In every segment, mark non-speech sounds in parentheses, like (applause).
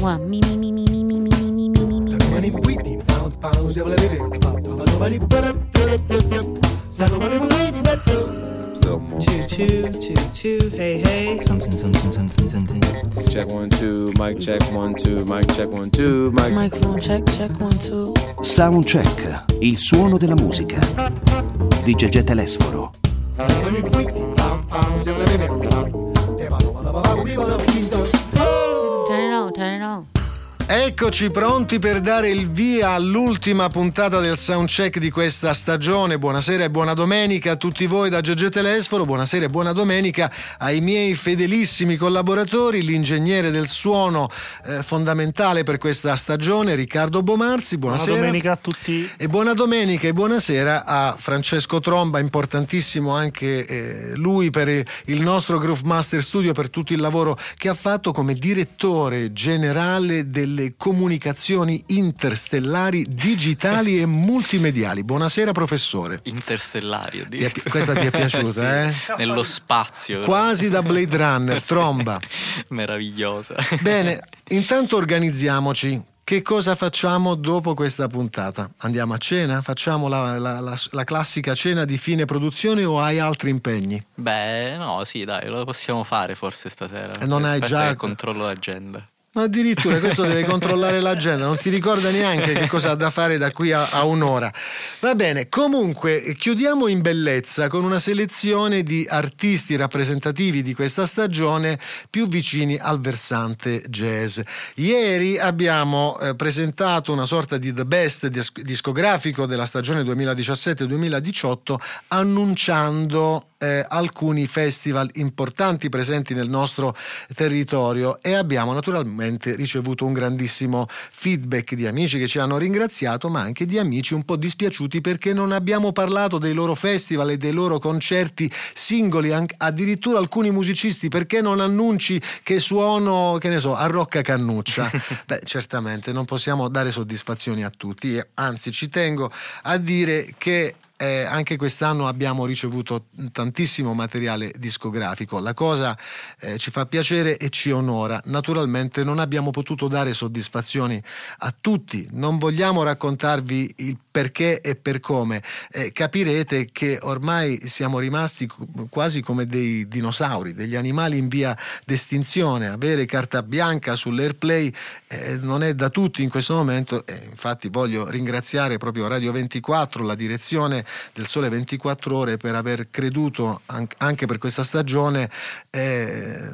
Mua, mi, mi, mi, mi, mi, mi, mi, mi, mi, mi, mi, mi. Two, two, two, two, hey, hey. Something, something, something, something. Check one, two, mic check one, two, mic check one, two, mic. Microphone check, check one, two. Soundcheck, il suono della musica. Di Gegè Telesforo. Eccoci pronti per dare il via all'ultima puntata del soundcheck di questa stagione. Buonasera e buona domenica a tutti voi da Gegè Telesforo. Buonasera e buona domenica ai miei fedelissimi collaboratori, l'ingegnere del suono eh, fondamentale per questa stagione, Riccardo Bomarzi. Buona Buonasera. domenica a tutti. E buona domenica e buonasera a Francesco Tromba, importantissimo anche eh, lui per il nostro Groove Master Studio, per tutto il lavoro che ha fatto come direttore generale delle comunicazioni interstellari, digitali e multimediali. Buonasera professore. Interstellari, Ti è questa ti è piaciuta, (laughs) eh? Nello spazio. Quasi da Blade Runner, (laughs) Sì. Tromba. Meravigliosa. Bene, (laughs) intanto organizziamoci. Che cosa facciamo dopo questa puntata? Andiamo a cena? Facciamo la, la- la- la classica cena di fine produzione o hai altri impegni? Beh, no, sì, dai, lo possiamo fare forse stasera. E non hai già- controllo l'agenda. Ma addirittura questo deve controllare l'agenda, non si ricorda neanche che cosa ha da fare da qui a, a un'ora. Va bene, comunque chiudiamo in bellezza con una selezione di artisti rappresentativi di questa stagione più vicini al versante jazz. Ieri abbiamo eh, presentato una sorta di the best dis- discografico della stagione 2017-2018 annunciando eh, alcuni festival importanti presenti nel nostro territorio e abbiamo naturalmente ricevuto un grandissimo feedback di amici che ci hanno ringraziato, ma anche di amici un po' dispiaciuti perché non abbiamo parlato dei loro festival e dei loro concerti singoli, addirittura alcuni musicisti, perché non annunci che suono, che ne so, a Rocca Cannuccia? (laughs) Beh, certamente non possiamo dare soddisfazioni a tutti, anzi ci tengo a dire che eh, anche quest'anno abbiamo ricevuto tantissimo materiale discografico. La cosa eh, ci fa piacere e ci onora. Naturalmente non abbiamo potuto dare soddisfazioni a tutti, non vogliamo raccontarvi il perché e per come. Eh, capirete che ormai siamo rimasti quasi come dei dinosauri, degli animali in via d'estinzione. Avere carta bianca sull'airplay eh, non è da tutti in questo momento. e infatti voglio ringraziare proprio Radio 24, la direzione del Sole 24 Ore per aver creduto an- anche per questa stagione eh,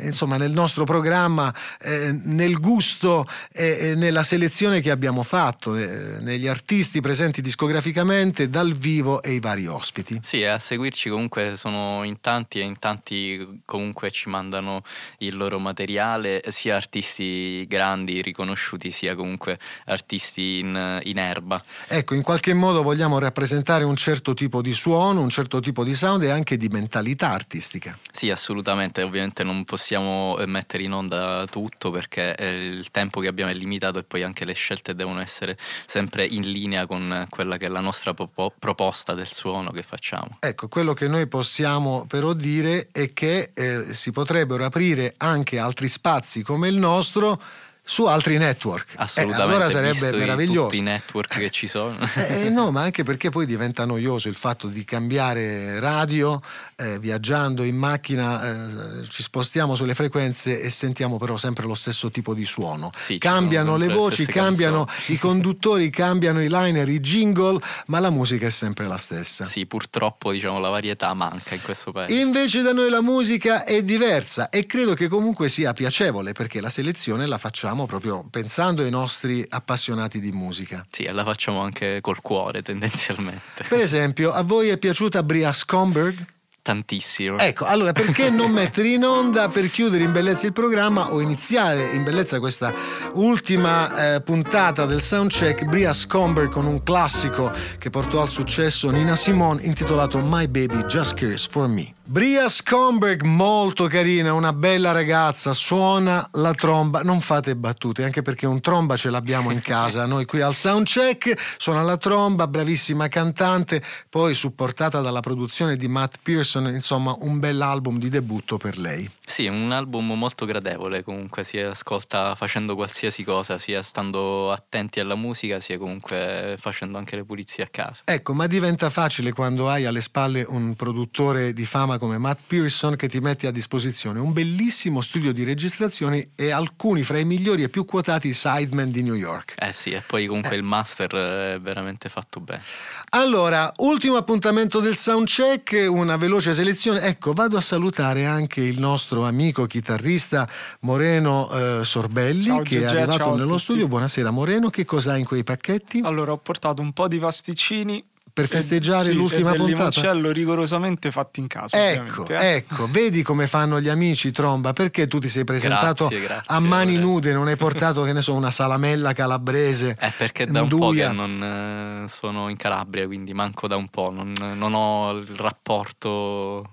insomma nel nostro programma, eh, nel gusto e, e nella selezione che abbiamo fatto, eh, negli artisti presenti discograficamente, dal vivo e i vari ospiti. Sì, a seguirci comunque sono in tanti e in tanti comunque ci mandano il loro materiale, sia artisti grandi, riconosciuti, sia comunque artisti in, in erba. Ecco, in qualche modo vogliamo rappresentare un certo tipo di suono, un certo tipo di sound e anche di mentalità artistica. Sì, assolutamente, ovviamente non possiamo eh, mettere in onda tutto perché eh, il tempo che abbiamo è limitato e poi anche le scelte devono essere sempre in linea con quella che è la nostra proposta del suono che facciamo. Ecco, quello che noi possiamo però dire è che eh, si potrebbero aprire anche altri spazi come il nostro su altri network. Eh, Assolutamente, allora sarebbe meraviglioso. tutti i network che ci sono. (laughs) Eh, no, ma anche perché poi diventa noioso il fatto di cambiare radio, eh, viaggiando in macchina, eh, ci spostiamo sulle frequenze e sentiamo però sempre lo stesso tipo di suono. Sì, cambiano le le voci, stesse cambiano canzoni. i conduttori, (laughs) cambiano i liner, i jingle, ma la musica è sempre la stessa. Sì, purtroppo diciamo la varietà manca in questo paese. Invece da noi la musica è diversa e credo che comunque sia piacevole perché la selezione la facciamo proprio pensando ai nostri appassionati di musica. Sì, e la facciamo anche col cuore (laughs) tendenzialmente. Per esempio, a voi è piaciuta Bria Scomberg? Tantissimo. Ecco, allora perché non (laughs) mettere in onda per chiudere in bellezza il programma o iniziare in bellezza questa ultima eh, puntata del soundcheck Bria Scomberg con un classico che portò al successo Nina Simone intitolato My Baby Just Cares for Me. Bria Scomberg, molto carina, una bella ragazza, suona la tromba, non fate battute, anche perché un tromba ce l'abbiamo in casa, (laughs) noi qui al Soundcheck, suona la tromba, bravissima cantante, poi supportata dalla produzione di Matt Pearson, insomma un bell'album di debutto per lei. Sì, un album molto gradevole, comunque si ascolta facendo qualsiasi cosa, sia stando attenti alla musica, sia comunque facendo anche le pulizie a casa. Ecco, ma diventa facile quando hai alle spalle un produttore di fama come Matt Pearson che ti mette a disposizione un bellissimo studio di registrazioni e alcuni fra i migliori e più quotati sidemen di New York. Eh sì, e poi comunque eh. il master è veramente fatto bene. Allora, ultimo appuntamento del soundcheck, una veloce selezione. Ecco, vado a salutare anche il nostro amico chitarrista Moreno eh, Sorbelli ciao, che Gigi, è arrivato nello studio. Buonasera Moreno, che cos'hai in quei pacchetti? Allora, ho portato un po' di pasticini per festeggiare sì, l'ultima del puntata. limoncello rigorosamente fatti in casa. Ecco, eh. ecco, vedi come fanno gli amici Tromba, perché tu ti sei presentato grazie, grazie, a mani vorrei. nude, non hai portato che ne so una salamella calabrese. È perché da un po' che non eh, sono in Calabria, quindi manco da un po', non, non ho il rapporto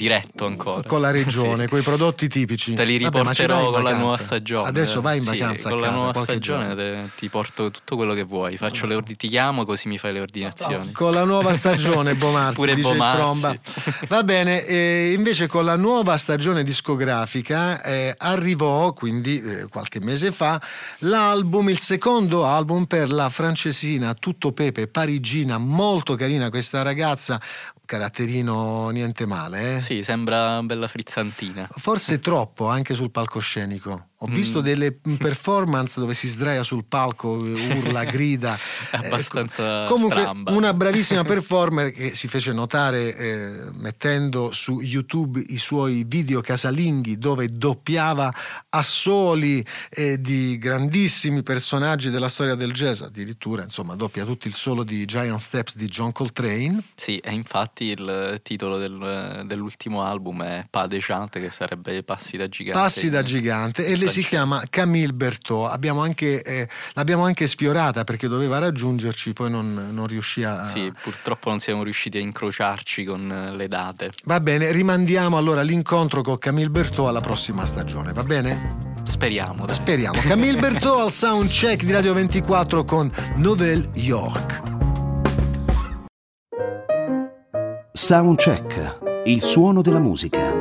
diretto ancora con la (laughs) regione, sì. con i prodotti tipici. Te li riporterò con la nuova stagione. Adesso vai in vacanza sì, a con casa, la nuova stagione te, ti porto tutto quello che vuoi. Faccio le ordi- ti chiamo così mi fai le ordinazioni. Con la nuova stagione Bomarzi, (laughs) Pure dice Bomarzi. Va bene, eh, invece con la nuova stagione discografica eh, arrivò, quindi eh, qualche mese fa, l'album, il secondo album per la francesina Tutto Pepe parigina, molto carina questa ragazza, caratterino niente male, eh? Sì, sembra bella frizzantina. Forse troppo anche sul palcoscenico. Ho visto Mm. delle performance dove si sdraia sul palco, urla, (laughs) grida. È abbastanza Eh, comunque stramba. una bravissima (laughs) performer che si fece notare eh, mettendo su YouTube i suoi video casalinghi dove doppiava assoli eh, di grandissimi personaggi della storia del jazz, addirittura insomma doppia tutto il solo di Giant Steps di John Coltrane. Sì, e infatti il titolo del- dell'ultimo album è Pas de Chante, che sarebbe Passi da gigante. Passi da gigante e si chiama Camille Berthaud. Abbiamo anche, eh, l'abbiamo anche sfiorata perché doveva raggiungerci, poi non, non riuscì a. Sì, purtroppo non siamo riusciti a incrociarci con eh, le date. Va bene, rimandiamo allora l'incontro con Camille Berthaud alla prossima stagione, va bene? Speriamo. dai. Speriamo. Camille (laughs) Berthaud al soundcheck di Radio 24 con Nouvelle York. Soundcheck, il suono della musica.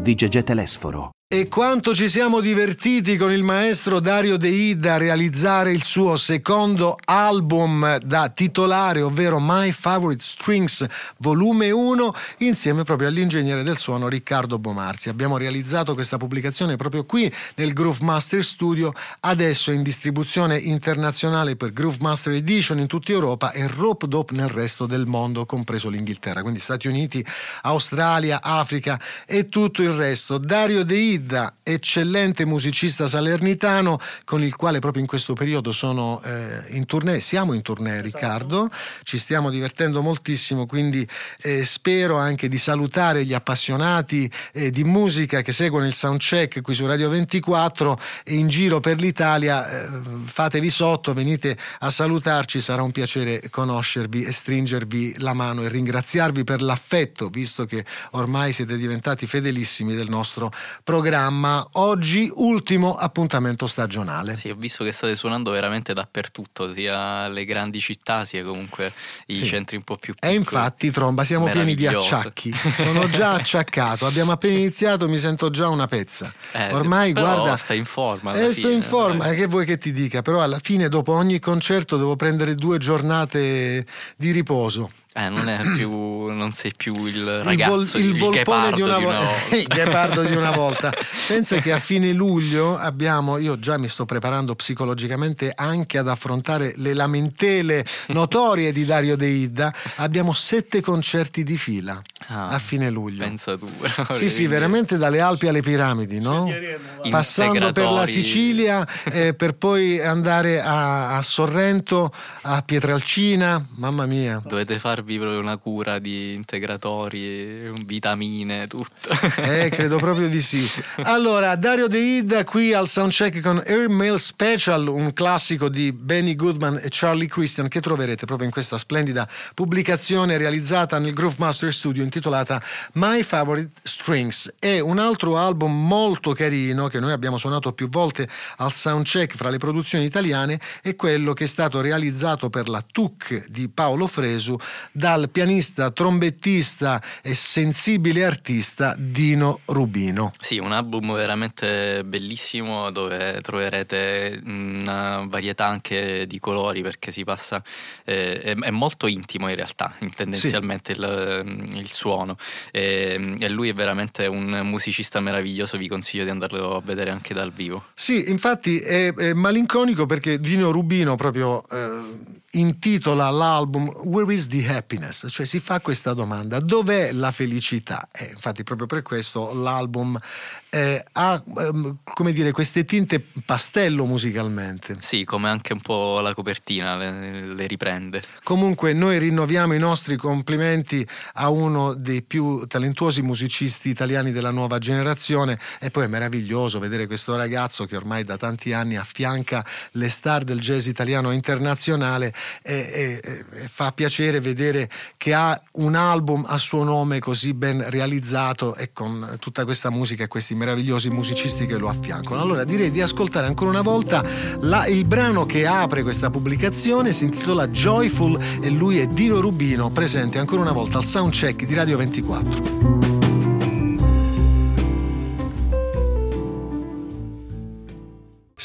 Di Gegè Telesforo. E quanto ci siamo divertiti con il maestro Dario De Ida a realizzare il suo secondo album da titolare, ovvero My Favorite Strings volume 1, insieme proprio all'ingegnere del suono Riccardo Bomarzi. Abbiamo realizzato questa pubblicazione proprio qui nel Groove Master Studio, adesso in distribuzione internazionale per Groove Master Edition in tutta Europa e Rope Dope nel resto del mondo, compreso l'Inghilterra, quindi Stati Uniti, Australia, Africa e tutto il resto. Dario De Ida eccellente musicista salernitano con il quale proprio in questo periodo sono eh, in tournée, siamo in tournée Riccardo, ci stiamo divertendo moltissimo, quindi eh, spero anche di salutare gli appassionati eh, di musica che seguono il soundcheck qui su Radio 24 e in giro per l'Italia, eh, fatevi sotto, venite a salutarci, sarà un piacere conoscervi e stringervi la mano e ringraziarvi per l'affetto, visto che ormai siete diventati fedelissimi del nostro programma. Oggi ultimo appuntamento stagionale. Sì, ho visto che state suonando veramente dappertutto, sia le grandi città, sia comunque i Sì. centri un po' più E piccoli. infatti, Tromba, siamo pieni di acciacchi. Sono già (laughs) acciaccato. Abbiamo appena iniziato, mi sento già una pezza. Eh, Ormai, guarda. stai in forma. Eh, sto fine, in forma, dai. eh, che vuoi che ti dica? Però alla fine, dopo ogni concerto, devo prendere due giornate di riposo. Eh, non è più. non sei più il Il, vol- ragazzo, il il, volpone ghepardo di una, vo- volta. (laughs) il ghepardo di una volta. (laughs) Pensa che a fine luglio abbiamo, io già mi sto preparando psicologicamente anche ad affrontare le lamentele notorie di Dario De Ida. Abbiamo sette concerti di fila Ah, a fine luglio. Pensa tu. Sì, (laughs) sì, veramente dalle Alpi alle piramidi, no? Passando per la. Sicilia, eh, per poi andare a, a Sorrento, a Pietralcina, mamma mia. Dovete fare darvi una cura di integratori, vitamine, tutto. Eh, credo proprio di sì. Allora, Dario De Ida qui al soundcheck con Airmail Special, un classico di Benny Goodman e Charlie Christian che troverete proprio in questa splendida pubblicazione realizzata nel Groove Master Studio intitolata My Favorite Strings. È un altro album molto carino che noi abbiamo suonato più volte al soundcheck fra le produzioni italiane è quello che è stato realizzato per la TUC di Paolo Fresu dal pianista, trombettista e sensibile artista Dino Rubino. Sì, un album veramente bellissimo dove troverete una varietà anche di colori perché si passa, eh, è, è, molto intimo in realtà, tendenzialmente sì. il, il, suono e, e, lui è veramente un musicista meraviglioso, vi consiglio di andarlo a vedere anche dal vivo. Sì, infatti è, è malinconico perché Dino Rubino proprio... Eh, intitola l'album Where is the happiness? Cioè si fa questa domanda, dov'è la felicità? E infatti proprio per questo l'album eh, ha ehm, come dire queste tinte pastello musicalmente. Sì, come anche un po' la copertina le, le, riprende. Comunque noi rinnoviamo i nostri complimenti a uno dei più talentuosi musicisti italiani della nuova generazione e poi è meraviglioso vedere questo ragazzo che ormai da tanti anni affianca le star del jazz italiano internazionale e, e, e fa piacere vedere che ha un album a suo nome così ben realizzato e con tutta questa musica e questi meravigliosi musicisti che lo affiancano. Allora direi di ascoltare ancora una volta la, il brano che apre questa pubblicazione, si intitola Joyful e lui è Dino Rubino, presente ancora una volta al soundcheck di Radio 24.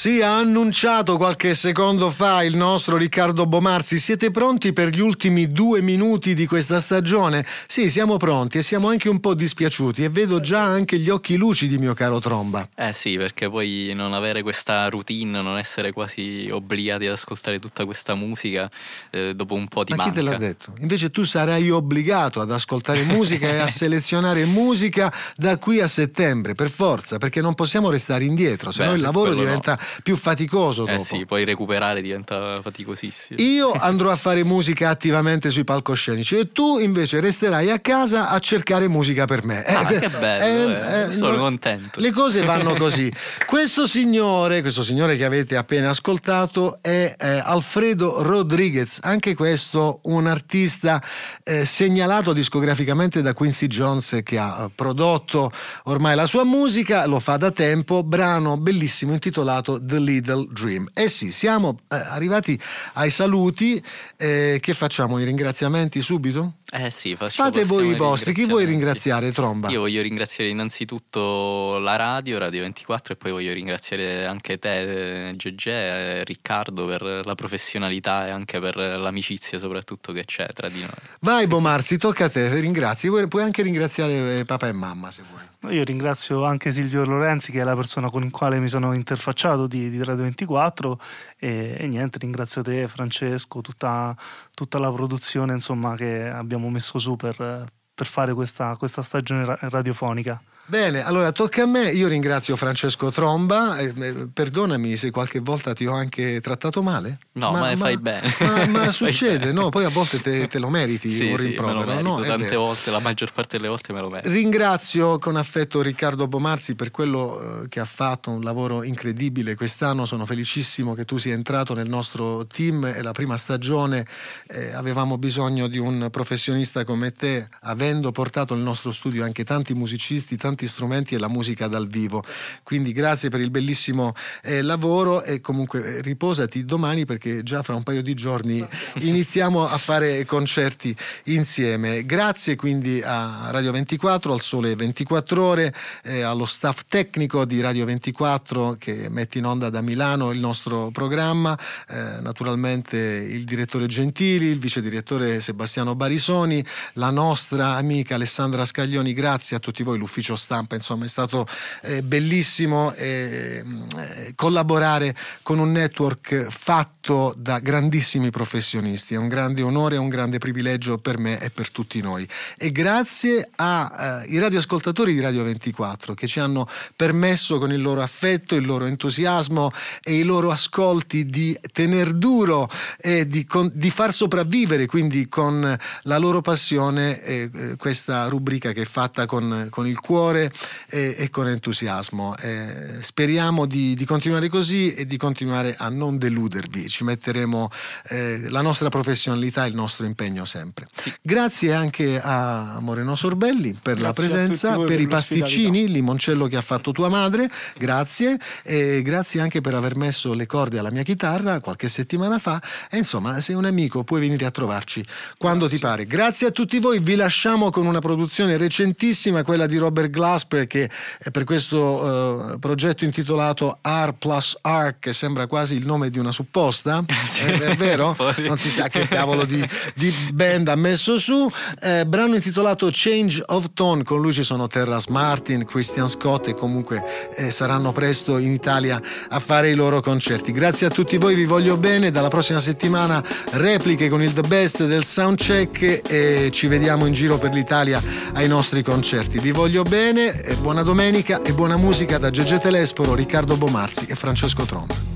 Sì, ha annunciato qualche secondo fa il nostro Riccardo Bomarzi. Siete pronti per gli ultimi due minuti di questa stagione? Sì, siamo pronti e siamo anche un po' dispiaciuti e vedo già anche gli occhi lucidi, mio caro Tromba. Eh sì, perché poi non avere questa routine, non essere quasi obbligati ad ascoltare tutta questa musica, eh, dopo un po' di Ma manca. chi te l'ha detto? Invece tu sarai obbligato ad ascoltare musica e a (laughs) selezionare musica da qui a settembre, per forza, perché non possiamo restare indietro, se no il lavoro diventa... No più faticoso. Eh dopo. sì, poi recuperare diventa faticosissimo. Io (laughs) andrò a fare musica attivamente sui palcoscenici e tu invece resterai a casa a cercare musica per me. Ah, eh, che bello, eh, eh, sono no, contento. Le cose vanno (laughs) così. questo signore, questo signore che avete appena ascoltato è eh, Alfredo Rodriguez, anche questo un artista eh, segnalato discograficamente da Quincy Jones che ha prodotto ormai la sua musica, lo fa da tempo, brano bellissimo intitolato The Little Dream. Eh sì, siamo eh, arrivati ai saluti. Eh, che facciamo? I ringraziamenti subito? Eh sì, facciamo Fate voi i vostri. Chi vuoi ringraziare, Tromba? Io voglio ringraziare innanzitutto la radio, Radio 24, e poi voglio ringraziare anche te, Gege, Riccardo, per la professionalità e anche per l'amicizia soprattutto che c'è tra di noi. Vai Bomarzi, tocca a te, ringrazi. Puoi anche ringraziare papà e mamma se vuoi. Io ringrazio anche Silvio Lorenzi che è la persona con la quale mi sono interfacciato di, di Radio 24 e, e, niente, ringrazio te Francesco, tutta, tutta, la produzione insomma, che abbiamo messo su per, per fare questa, questa stagione radiofonica. Bene, allora tocca a me. Io ringrazio Francesco Tromba. Eh, eh, perdonami se qualche volta ti ho anche trattato male. No, ma, ma fai bene. Ma, ma (laughs) succede, no? Poi a volte te, te lo meriti sì, un rimprovero. Sì, me lo no? tante volte, la maggior parte delle volte me lo merito. Ringrazio con affetto Riccardo Bomarzi per quello eh, che ha fatto, un lavoro incredibile quest'anno. Sono felicissimo che tu sia entrato nel nostro team. È la prima stagione. Eh, avevamo bisogno di un professionista come te, avendo portato nel nostro studio anche tanti musicisti, tanti tanti strumenti e la musica dal vivo. Quindi grazie per il bellissimo eh, lavoro e comunque eh, riposati domani perché già fra un paio di giorni (laughs) iniziamo a fare concerti insieme. Grazie quindi a Radio 24, al Sole 24 Ore, eh, allo staff tecnico di Radio 24 che mette in onda da Milano il nostro programma, eh, naturalmente il direttore Gentili, il vice direttore Sebastiano Barisoni, la nostra amica Alessandra Scaglioni, grazie a tutti voi, l'ufficio stampa, insomma è stato eh, bellissimo eh, collaborare con un network fatto da grandissimi professionisti, è un grande onore, è un grande privilegio per me e per tutti noi. E grazie ai radioascoltatori di Radio 24 che ci hanno permesso con il loro affetto, il loro entusiasmo e i loro ascolti di tener duro e di, con, di far sopravvivere quindi con la loro passione eh, questa rubrica che è fatta con, con il cuore e, e con entusiasmo. Eh, speriamo di, di, continuare così e di continuare a non deludervi. Ci metteremo eh, la nostra professionalità e il nostro impegno sempre. Sì. Grazie anche a Moreno Sorbelli per grazie la presenza, per, per i pasticcini, il limoncello che ha fatto tua madre. Grazie. E grazie anche per aver messo le corde alla mia chitarra qualche settimana fa. E insomma, sei un amico, puoi venire a trovarci quando grazie. ti pare. Grazie a tutti voi. Vi lasciamo con una produzione recentissima, quella di Robert Glasper, che è per questo uh, progetto intitolato R plus R, che sembra quasi il nome di una supposta. (laughs) Sì. È, è, vero? (laughs) non si sa che cavolo di, di band ha messo su. Eh, brano intitolato Change of Tone. Con lui ci sono Terras Martin, Christian Scott e comunque eh, saranno presto in Italia a fare i loro concerti. Grazie a tutti voi, vi voglio bene. Dalla prossima settimana repliche con il The Best del Soundcheck e ci vediamo in giro per l'Italia ai nostri concerti. Vi voglio bene, buona domenica e buona musica da Gege Telesporo, Riccardo Bomarzi e Francesco Tromba.